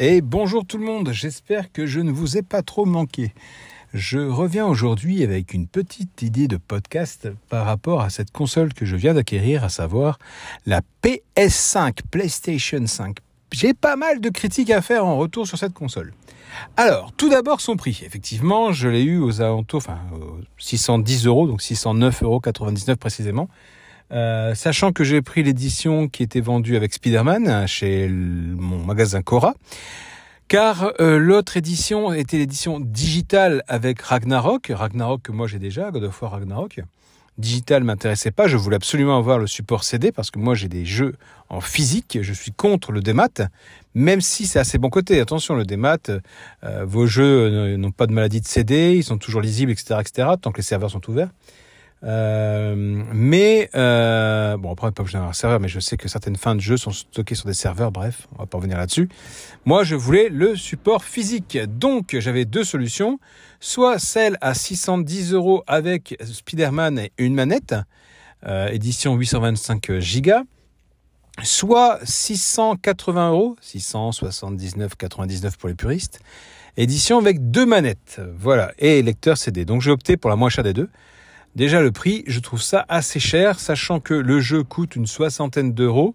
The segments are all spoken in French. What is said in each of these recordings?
Et bonjour tout le monde, j'espère que je ne vous ai pas trop manqué. Je reviens aujourd'hui avec une petite idée de podcast par rapport à cette console que je viens d'acquérir, à savoir la PS5, PlayStation 5. J'ai pas mal de critiques à faire en retour sur cette console. Alors, tout d'abord son prix. Effectivement, je l'ai eu aux alentours, enfin, 610 euros, donc 609,99 euros précisément. Euh, sachant que j'ai pris l'édition qui était vendue avec Spider-Man chez mon magasin Cora, car euh, l'autre édition était l'édition digitale avec Ragnarok, Ragnarok que moi j'ai déjà, God of War Ragnarok. Digital m'intéressait pas, je voulais absolument avoir le support CD parce que moi j'ai des jeux en physique, je suis contre le démat, même si c'est à ses bons côtés. Attention, le démat, euh, vos jeux n'ont pas de maladie de CD, ils sont toujours lisibles, etc., etc., tant que les serveurs sont ouverts. Euh, mais euh, bon après pas besoin d'avoir un serveur, mais je sais que certaines fins de jeu sont stockées sur des serveurs. Bref, on va pas revenir là-dessus. Moi, je voulais le support physique, donc j'avais deux solutions soit celle à 610 euros avec Spider-Man et une manette, euh, édition 825 Go, soit 680 euros, 679,99 pour les puristes, édition avec deux manettes, voilà, et lecteur CD. Donc j'ai opté pour la moins chère des deux. Déjà le prix, je trouve ça assez cher, sachant que le jeu coûte une soixantaine d'euros.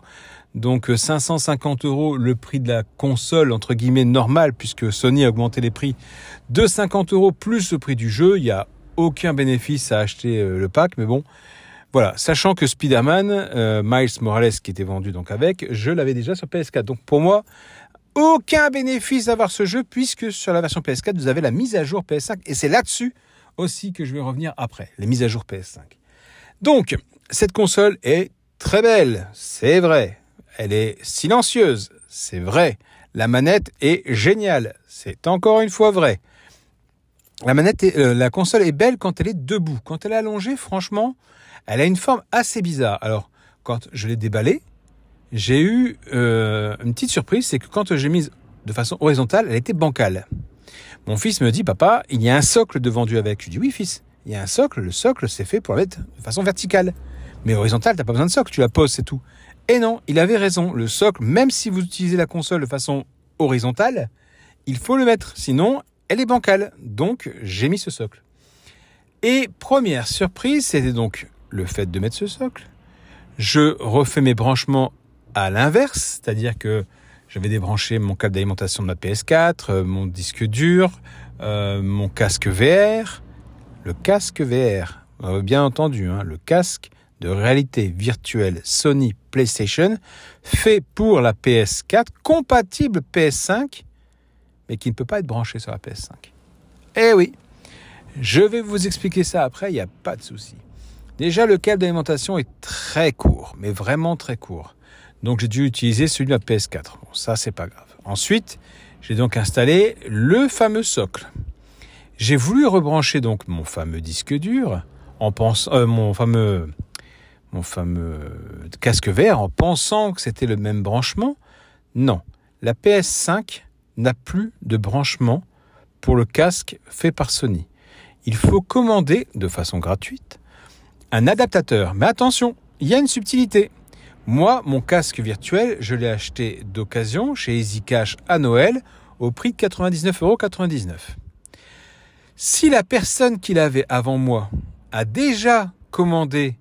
Donc 550 euros le prix de la console entre guillemets normale puisque Sony a augmenté les prix de 50 euros plus le prix du jeu. Il n'y a aucun bénéfice à acheter euh, le pack, mais bon. Voilà, sachant que Spider-Man, euh, Miles Morales qui était vendu donc avec, je l'avais déjà sur PS4. Donc pour moi, aucun bénéfice d'avoir ce jeu puisque sur la version PS4 vous avez la mise à jour PS5 et c'est là-dessus aussi que je vais revenir après, les mises à jour PS5. Donc, cette console est très belle, c'est vrai. Elle est silencieuse, c'est vrai. La manette est géniale, c'est encore une fois vrai. La manette, euh, la console est belle quand elle est debout. Quand elle est allongée, franchement, elle a une forme assez bizarre. Alors, quand je l'ai déballée, j'ai eu euh, une petite surprise, c'est que quand j'ai mise de façon horizontale, elle était bancale. Mon fils me dit, papa, il y a un socle de vendu avec. Je dis, oui, fils, il y a un socle. Le socle, c'est fait pour la mettre de façon verticale. Mais horizontale, t'as pas besoin de socle, tu la poses, c'est tout. Et non, il avait raison. Le socle, même si vous utilisez la console de façon horizontale, il faut le mettre. Sinon, elle est bancale. Donc, j'ai mis ce socle. Et première surprise, c'était donc le fait de mettre ce socle. Je refais mes branchements à l'inverse, c'est-à-dire que j'avais débranché mon câble d'alimentation de ma PS4, euh, mon disque dur, euh, mon casque VR. Le casque VR, bien entendu, hein, le casque de réalité virtuelle Sony PlayStation fait pour la PS4, compatible PS5, mais qui ne peut pas être branché sur la PS5. Eh oui, je vais vous expliquer ça après, il n'y a pas de souci. Déjà, le câble d'alimentation est très court, mais vraiment très court. Donc j'ai dû utiliser celui de la PS4. Bon, ça c'est pas grave. Ensuite, j'ai donc installé le fameux socle. J'ai voulu rebrancher donc mon fameux disque dur en pensant euh, mon fameux mon fameux casque vert en pensant que c'était le même branchement. Non, la PS5 n'a plus de branchement pour le casque fait par Sony. Il faut commander de façon gratuite un adaptateur. Mais attention, il y a une subtilité. Moi, mon casque virtuel, je l'ai acheté d'occasion chez EasyCash à Noël au prix de 99,99€. Si la personne qui l'avait avant moi a déjà commandé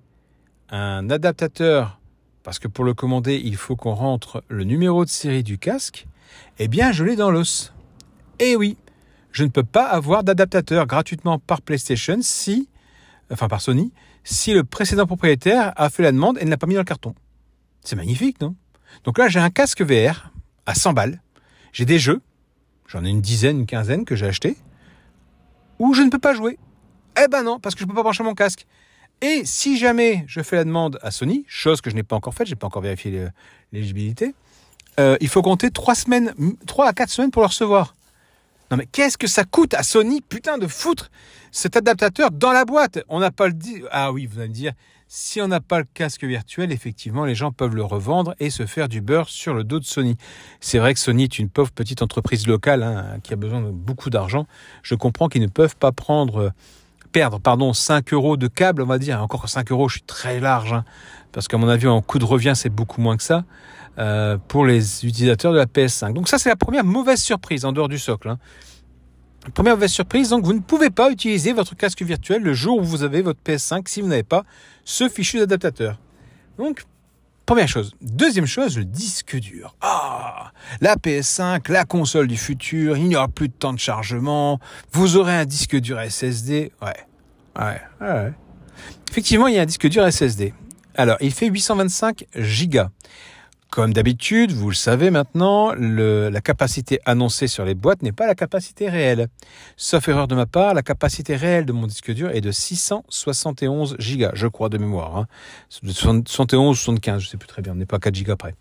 un adaptateur, parce que pour le commander, il faut qu'on rentre le numéro de série du casque, eh bien, je l'ai dans l'os. Eh oui, je ne peux pas avoir d'adaptateur gratuitement par PlayStation si, enfin par Sony, si le précédent propriétaire a fait la demande et ne l'a pas mis dans le carton. C'est magnifique, non? Donc là, j'ai un casque VR à 100 balles. J'ai des jeux. J'en ai une dizaine, une quinzaine que j'ai acheté. Où je ne peux pas jouer. Eh ben non, parce que je ne peux pas brancher mon casque. Et si jamais je fais la demande à Sony, chose que je n'ai pas encore faite, je n'ai pas encore vérifié l'éligibilité, euh, il faut compter 3 semaines, 3 à 4 semaines pour le recevoir. Non mais qu'est-ce que ça coûte à Sony, putain, de foutre cet adaptateur dans la boîte? On n'a pas le... Ah oui, vous allez me dire, si on n'a pas le casque virtuel, effectivement, les gens peuvent le revendre et se faire du beurre sur le dos de Sony. C'est vrai que Sony est une pauvre petite entreprise locale hein, qui a besoin de beaucoup d'argent. Je comprends qu'ils ne peuvent pas prendre perdre pardon 5 euros de câble, on va dire. Encore 5 euros, je suis très large, hein, parce qu'à mon avis, en coût de revient, c'est beaucoup moins que ça euh, pour les utilisateurs de la PS5. Donc ça, c'est la première mauvaise surprise en dehors du socle. Hein. Première mauvaise surprise, donc vous ne pouvez pas utiliser votre casque virtuel le jour où vous avez votre PS5 si vous n'avez pas ce fichu d'adaptateur. Donc, première chose. Deuxième chose, le disque dur. Ah, la PS5, la console du futur, il n'y aura plus de temps de chargement, vous aurez un disque dur SSD. Ouais, ouais, ouais. Effectivement, il y a un disque dur SSD. Alors, il fait 825 gigas. Comme d'habitude, vous le savez maintenant, la capacité annoncée sur les boîtes n'est pas la capacité réelle. Sauf erreur de ma part, la capacité réelle de mon disque dur est de 671 gigas, je crois de mémoire. Hein. 71 ou 75, je sais plus très bien, on n'est pas 4 gigas près.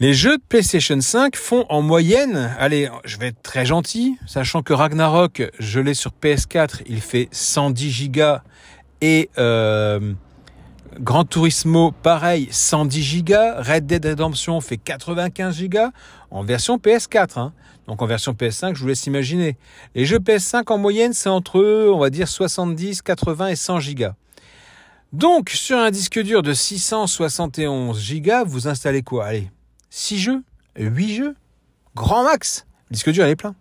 Les jeux de PlayStation 5 font en moyenne, allez, je vais être très gentil, sachant que Ragnarok, je l'ai sur PS4, il fait 110 gigas et euh, Gran Turismo, pareil, 110 gigas. Red Dead Redemption fait 95 gigas en version PS4. Hein. Donc en version PS5, je vous laisse imaginer. Les jeux PS5 en moyenne, c'est entre, on va dire, 70, 80 et 100 gigas. Donc sur un disque dur de 671 gigas, vous installez quoi? Allez, 6 jeux? 8 jeux? Grand max Le disque dur, est plein.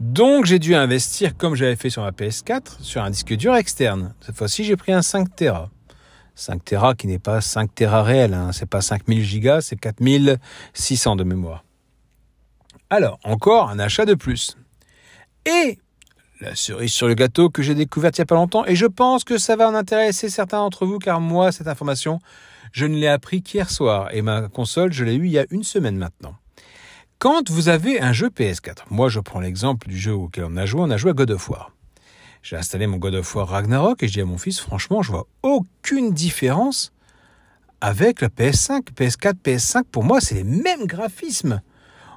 Donc j'ai dû investir, comme j'avais fait sur ma PS4, sur un disque dur externe. Cette fois-ci, j'ai pris un 5 Tera. 5 Tera qui n'est pas 5 Tera réel, hein. c'est pas 5000 gigas, c'est 4600 de mémoire. Alors, encore un achat de plus. Et la cerise sur le gâteau que j'ai découverte il n'y a pas longtemps, et je pense que ça va en intéresser certains d'entre vous, car moi, cette information, je ne l'ai appris qu'hier soir, et ma console, je l'ai eue il y a une semaine maintenant. Quand vous avez un jeu PS4, moi je prends l'exemple du jeu auquel on a joué, on a joué à God of War. J'ai installé mon God of War Ragnarok et je dis à mon fils, franchement, je vois aucune différence avec la PS5, PS4, PS5. Pour moi, c'est les mêmes graphismes.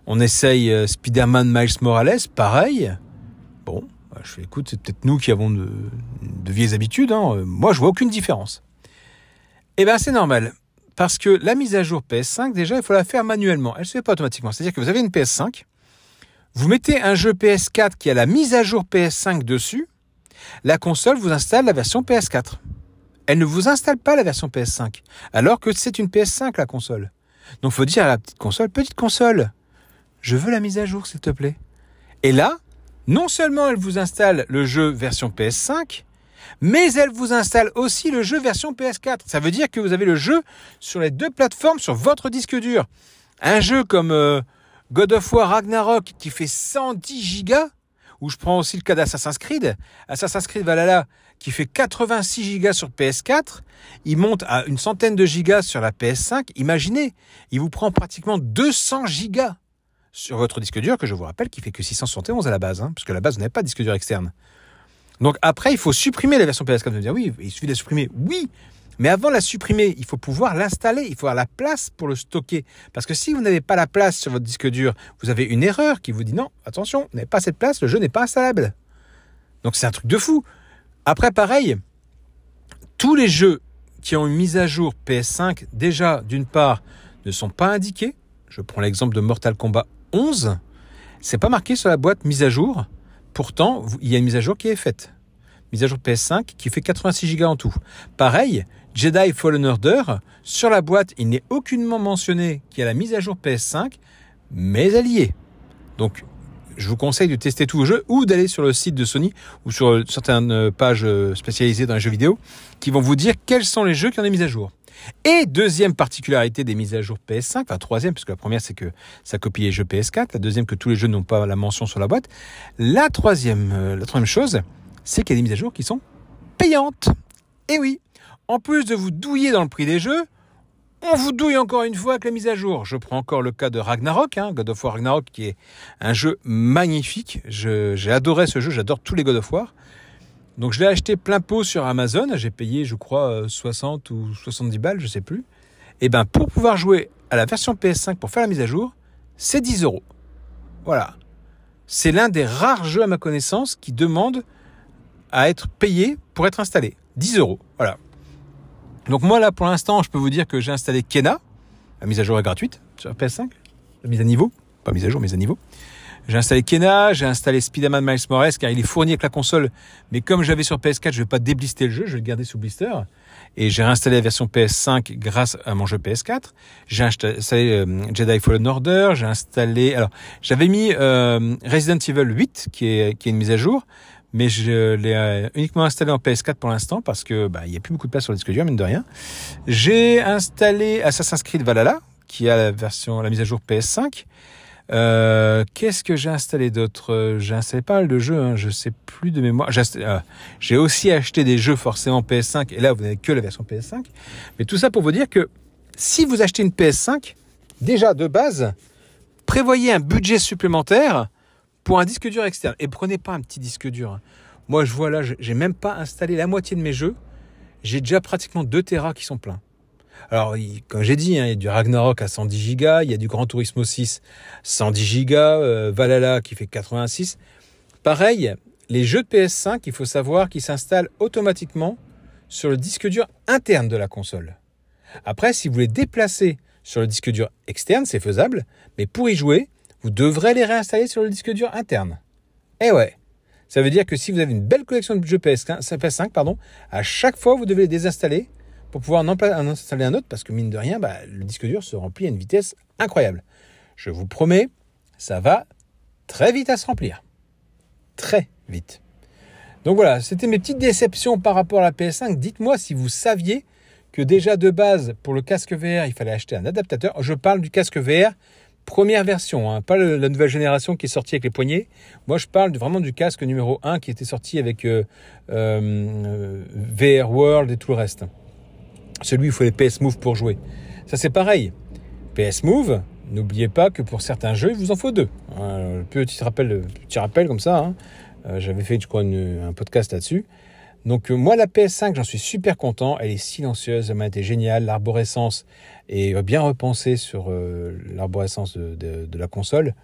On essaye euh, Spider-Man Miles Morales, pareil. Bon, bah, je fais, écoute, c'est peut-être nous qui avons de, vieilles habitudes. Hein. Euh, moi, je vois aucune différence. Eh bien, c'est normal. Parce que la mise à jour PS5, déjà, il faut la faire manuellement. Elle ne se fait pas automatiquement. C'est-à-dire que vous avez une PS5, vous mettez un jeu PS4 qui a la mise à jour PS5 dessus, la console vous installe la version PS4. Elle ne vous installe pas la version PS5, alors que c'est une PS5 la console. Donc faut dire à la petite console, petite console, je veux la mise à jour s'il te plaît. Et là, non seulement elle vous installe le jeu version PS5, mais elle vous installe aussi le jeu version PS4. Ça veut dire que vous avez le jeu sur les deux plateformes sur votre disque dur. Un jeu comme euh, God of War Ragnarok qui fait 110 gigas, ou je prends aussi le cas d'Assassin's Creed. Assassin's Creed Valhalla, qui fait 86 gigas sur PS4, il monte à une centaine de gigas sur la PS5. Imaginez, il vous prend pratiquement 200 gigas sur votre disque dur, que je vous rappelle, qui fait que 671 à la base, hein, parce que à la base, vous n'avez pas de disque dur externe. Donc après, il faut supprimer la version PS4. Vous allez dire, oui, il suffit de la supprimer. Oui, mais avant de la supprimer, il faut pouvoir l'installer, il faut avoir la place pour le stocker. Parce que si vous n'avez pas la place sur votre disque dur, vous avez une erreur qui vous dit non, attention, vous n'avez pas cette place, le jeu n'est pas installable. Donc c'est un truc de fou. Après, pareil, tous les jeux qui ont une mise à jour PS5, déjà, d'une part, ne sont pas indiqués. Je prends l'exemple de Mortal Kombat 11. C'est pas marqué sur la boîte mise à jour. Pourtant, il y a une mise à jour qui est faite. Mise à jour PS5 qui fait 86 Go en tout. Pareil, Jedi Fallen Order, sur la boîte, il n'est aucunement mentionné qu'il y a la mise à jour PS5, mais elle y est. Donc, je vous conseille de tester tous vos jeux ou d'aller sur le site de Sony ou sur certaines pages spécialisées dans les jeux vidéo qui vont vous dire quels sont les jeux qui ont des mises à jour. Et deuxième particularité des mises à jour PS5, enfin troisième, puisque la première c'est que ça copie les jeux PS4, la deuxième que tous les jeux n'ont pas la mention sur la boîte. La troisième, euh, la troisième chose, c'est qu'il y a des mises à jour qui sont payantes. Et oui, en plus de vous douiller dans le prix des jeux, on vous douille encore une fois avec la mise à jour. Je prends encore le cas de Ragnarok, hein, God of War Ragnarok, qui est un jeu magnifique. J'ai adoré ce jeu, j'adore tous les God of War. Donc je l'ai acheté plein pot sur Amazon, j'ai payé je crois 60 ou 70 balles, je sais plus. Et ben pour pouvoir jouer à la version PS5 pour faire la mise à jour, c'est 10 euros. Voilà. C'est l'un des rares jeux à ma connaissance qui demande à être payé pour être installé. 10 euros. Voilà. Donc moi là pour l'instant je peux vous dire que j'ai installé Kena. La mise à jour est gratuite sur PS5. La mise à niveau. Pas mise à jour, mise à niveau. J'ai installé Kena, j'ai installé Spider-Man Miles Morales car il est fourni avec la console. Mais comme j'avais sur PS4, je vais pas déblister le jeu, je vais le garder sous blister. Et j'ai réinstallé la version PS5 grâce à mon jeu PS4. J'ai installé euh, Jedi Fallen Order, j'ai installé... Alors, j'avais mis euh, Resident Evil 8 qui est, qui est une mise à jour mais je l'ai euh, uniquement installé en PS4 pour l'instant parce que bah, il y a plus beaucoup de place sur le disque dur mine de rien. J'ai installé Assassin's Creed Valhalla qui a la version la mise à jour PS5. Euh, Qu'est-ce que j'ai installé d'autre? J'ai installé pas mal de jeux, hein, je sais plus de mémoire. Euh, j'ai aussi acheté des jeux forcément PS5 et là vous n'avez que la version PS5. Mais tout ça pour vous dire que si vous achetez une PS5, déjà de base, prévoyez un budget supplémentaire pour un disque dur externe. Et prenez pas un petit disque dur. Hein. Moi, je vois là, j'ai même pas installé la moitié de mes jeux. J'ai déjà pratiquement 2 Tera qui sont pleins. Alors, comme j'ai dit, hein, il y a du Ragnarok à 110 Go, il y a du Gran Turismo 6 110 Go, euh, Valhalla qui fait 86. Pareil, les jeux de PS5, il faut savoir qu'ils s'installent automatiquement sur le disque dur interne de la console. Après, si vous les déplacez sur le disque dur externe, c'est faisable, mais pour y jouer, vous devrez les réinstaller sur le disque dur interne. Eh ouais. Ça veut dire que si vous avez une belle collection de jeux PS5, pardon, à chaque fois vous devez les désinstaller pour pouvoir en installer un autre parce que mine de rien, bah, le disque dur se remplit à une vitesse incroyable. Je vous promets, ça va très vite à se remplir. Très vite. Donc voilà, c'était mes petites déceptions par rapport à la PS5. Dites-moi si vous saviez que déjà de base, pour le casque VR, il fallait acheter un adaptateur. Je parle du casque VR première version, hein, pas la nouvelle génération qui est sortie avec les poignets. Moi, je parle vraiment du casque numéro 1 qui était sorti avec euh, euh, VR World et tout le reste. Celui où il faut les PS Move pour jouer. Ça, c'est pareil. PS Move, n'oubliez pas que pour certains jeux, il vous en faut deux. petit rappel, petit rappel comme ça. Hein. Euh, j'avais fait, je crois, un podcast là-dessus. Donc moi la PS5 j'en suis super content, elle est silencieuse, elle m'a été géniale, l'arborescence est bien repensée sur euh, l'arborescence de, la console.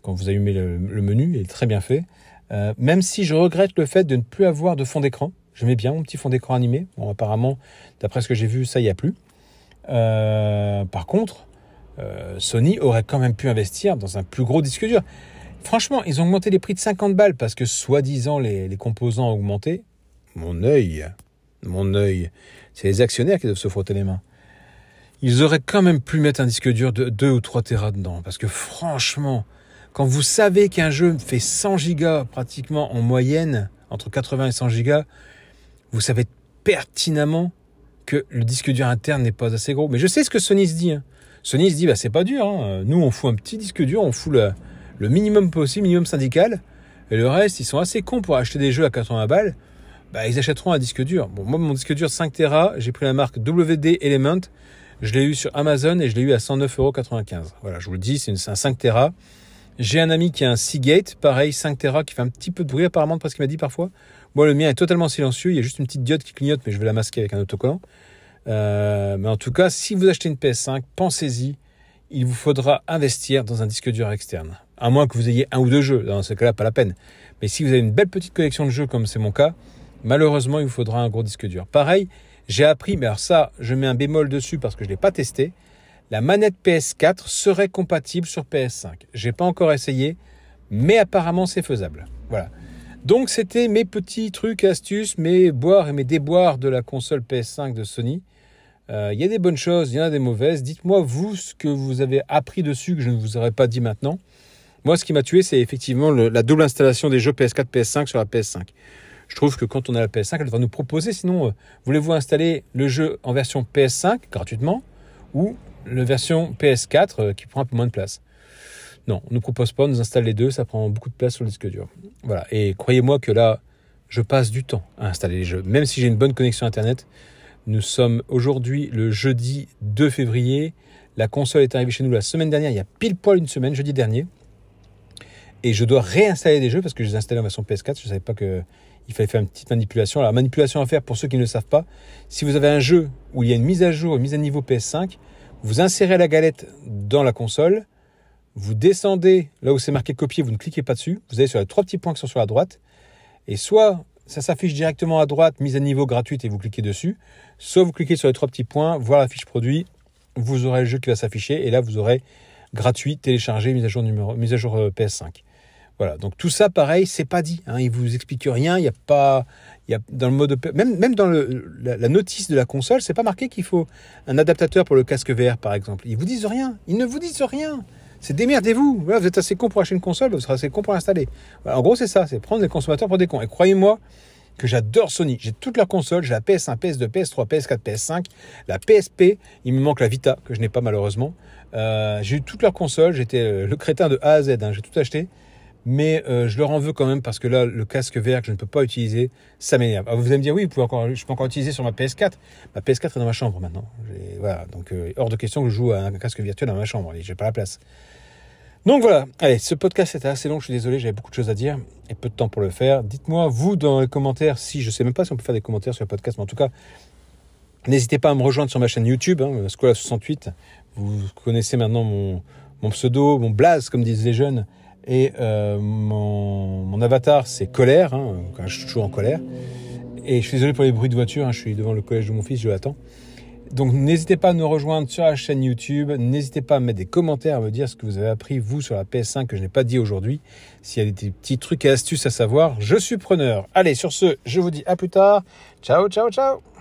Quand vous allumez le, le menu, il est très bien fait. Euh, même si je regrette le fait de ne plus avoir de fond d'écran. Je mets bien mon petit fond d'écran animé. Apparemment, d'après ce que j'ai vu, ça y a plus. Euh, par contre, Sony aurait quand même pu investir dans un plus gros disque dur. Franchement, ils ont augmenté les prix de 50 balles parce que soi-disant les, les composants ont augmenté. Mon œil, mon œil. C'est les actionnaires qui doivent se frotter les mains. Ils auraient quand même pu mettre un disque dur de 2 ou 3 Tera dedans. Parce que franchement, quand vous savez qu'un jeu fait 100 gigas pratiquement en moyenne, entre 80 et 100 gigas, vous savez pertinemment que le disque dur interne n'est pas assez gros. Mais je sais ce que Sony se dit. Hein. Sony se dit, bah, c'est pas dur. Hein. Nous, on fout un petit disque dur, on fout le, le minimum possible, minimum syndical. Et le reste, ils sont assez cons pour acheter des jeux à 80 balles bah, ils achèteront un disque dur. Bon, moi, mon disque dur 5 Tera, j'ai pris la marque WD Element. Je l'ai eu sur Amazon et je l'ai eu à 109,95€. Voilà, je vous le dis, c'est un 5 Tera. J'ai un ami qui a un Seagate, pareil, 5 Tera, qui fait un petit peu de bruit apparemment, parce qu'il m'a dit parfois. Moi, le mien est totalement silencieux. Il y a juste une petite diode qui clignote, mais je vais la masquer avec un autocollant. Euh, mais en tout cas, si vous achetez une PS5, pensez-y. Il vous faudra investir dans un disque dur externe. À moins que vous ayez un ou deux jeux. Dans ce cas-là, pas la peine. Mais si vous avez une belle petite collection de jeux, comme c'est mon cas, malheureusement, il vous faudra un gros disque dur. Pareil, j'ai appris, mais alors ça, je mets un bémol dessus parce que je ne l'ai pas testé. La manette PS4 serait compatible sur PS5. J'ai pas encore essayé, mais apparemment c'est faisable. Voilà. Donc c'était mes petits trucs, astuces, mes boires et mes déboires de la console PS5 de Sony. Euh, il y a des bonnes choses, il y en a des mauvaises. Dites-moi vous ce que vous avez appris dessus que je ne vous aurais pas dit maintenant. Moi, ce qui m'a tué, c'est effectivement la double installation des jeux PS4, PS5 sur la PS5 je trouve que quand on a la PS5, elle va nous proposer, sinon, euh, voulez-vous installer le jeu en version PS5 gratuitement ou la version PS4 euh, qui prend un peu moins de place? Non, on ne nous propose pas, on nous installe les deux, ça prend beaucoup de place sur le disque dur. Voilà, et croyez-moi que là, je passe du temps à installer les jeux, même si j'ai une bonne connexion Internet. Nous sommes aujourd'hui le jeudi 2 février. La console est arrivée chez nous la semaine dernière, il y a pile poil une semaine, jeudi dernier. Et je dois réinstaller des jeux parce que je les ai installés en version PS4. Je ne savais pas que il fallait faire une petite manipulation. Alors, manipulation à faire pour ceux qui ne le savent pas. Si vous avez un jeu où il y a une mise à jour, une mise à niveau PS5, vous insérez la galette dans la console, vous descendez là où c'est marqué copier, vous ne cliquez pas dessus, vous allez sur les trois petits points qui sont sur la droite, et soit ça s'affiche directement à droite, mise à niveau gratuite, et vous cliquez dessus, soit vous cliquez sur les trois petits points, voir la fiche produit, vous aurez le jeu qui va s'afficher, et là vous aurez gratuit, téléchargé, mise à jour, numéro, mise à jour euh, PS5. Voilà, donc tout ça, pareil, c'est pas dit. Hein, ils vous expliquent rien. Il n'y a pas, il y a dans le mode même même dans le, la, notice de la console, c'est pas marqué qu'il faut un adaptateur pour le casque VR, par exemple. Ils vous disent rien. Ils ne vous disent rien. C'est démerdez-vous. Vous êtes assez con pour acheter une console, vous serez assez con pour l'installer. en gros, c'est ça. C'est prendre les consommateurs pour des cons. Et croyez-moi que j'adore Sony. J'ai toute la console. J'ai la PS1, PS2, PS3, PS4, PS5, la PSP. Il me manque la Vita que je n'ai pas malheureusement. Euh, j'ai eu toute leur console. J'étais le crétin de A à Z. Hein. J'ai tout acheté mais euh, je leur en veux quand même parce que là, le casque VR que je ne peux pas utiliser, ça m'énerve. vous allez me dire, oui, encore, je peux encore utiliser sur ma PS4. Ma PS4 est dans ma chambre maintenant. Voilà, donc euh, hors de question que je joue à un casque virtuel dans ma chambre. J'ai pas la place. Donc voilà, allez, ce podcast était assez long, je suis désolé, j'avais beaucoup de choses à dire et peu de temps pour le faire. Dites-moi, vous, dans les commentaires, si, je sais même pas si on peut faire des commentaires sur le podcast, mais en tout cas, n'hésitez pas à me rejoindre sur ma chaîne YouTube, hein, Scola68. Vous connaissez maintenant mon, mon pseudo, mon blaze, comme disent les jeunes. Et euh, mon, avatar, c'est colère, hein, quand je suis toujours en colère. Et je suis désolé pour les bruits de voiture, hein, je suis devant le collège de mon fils, je l'attends. Donc n'hésitez pas à nous rejoindre sur la chaîne YouTube, n'hésitez pas à mettre des commentaires, à me dire ce que vous avez appris, vous, sur la PS5 que je n'ai pas dit aujourd'hui. S'il y a des petits trucs et astuces à savoir, je suis preneur. Allez, sur ce, je vous dis à plus tard. Ciao, ciao, ciao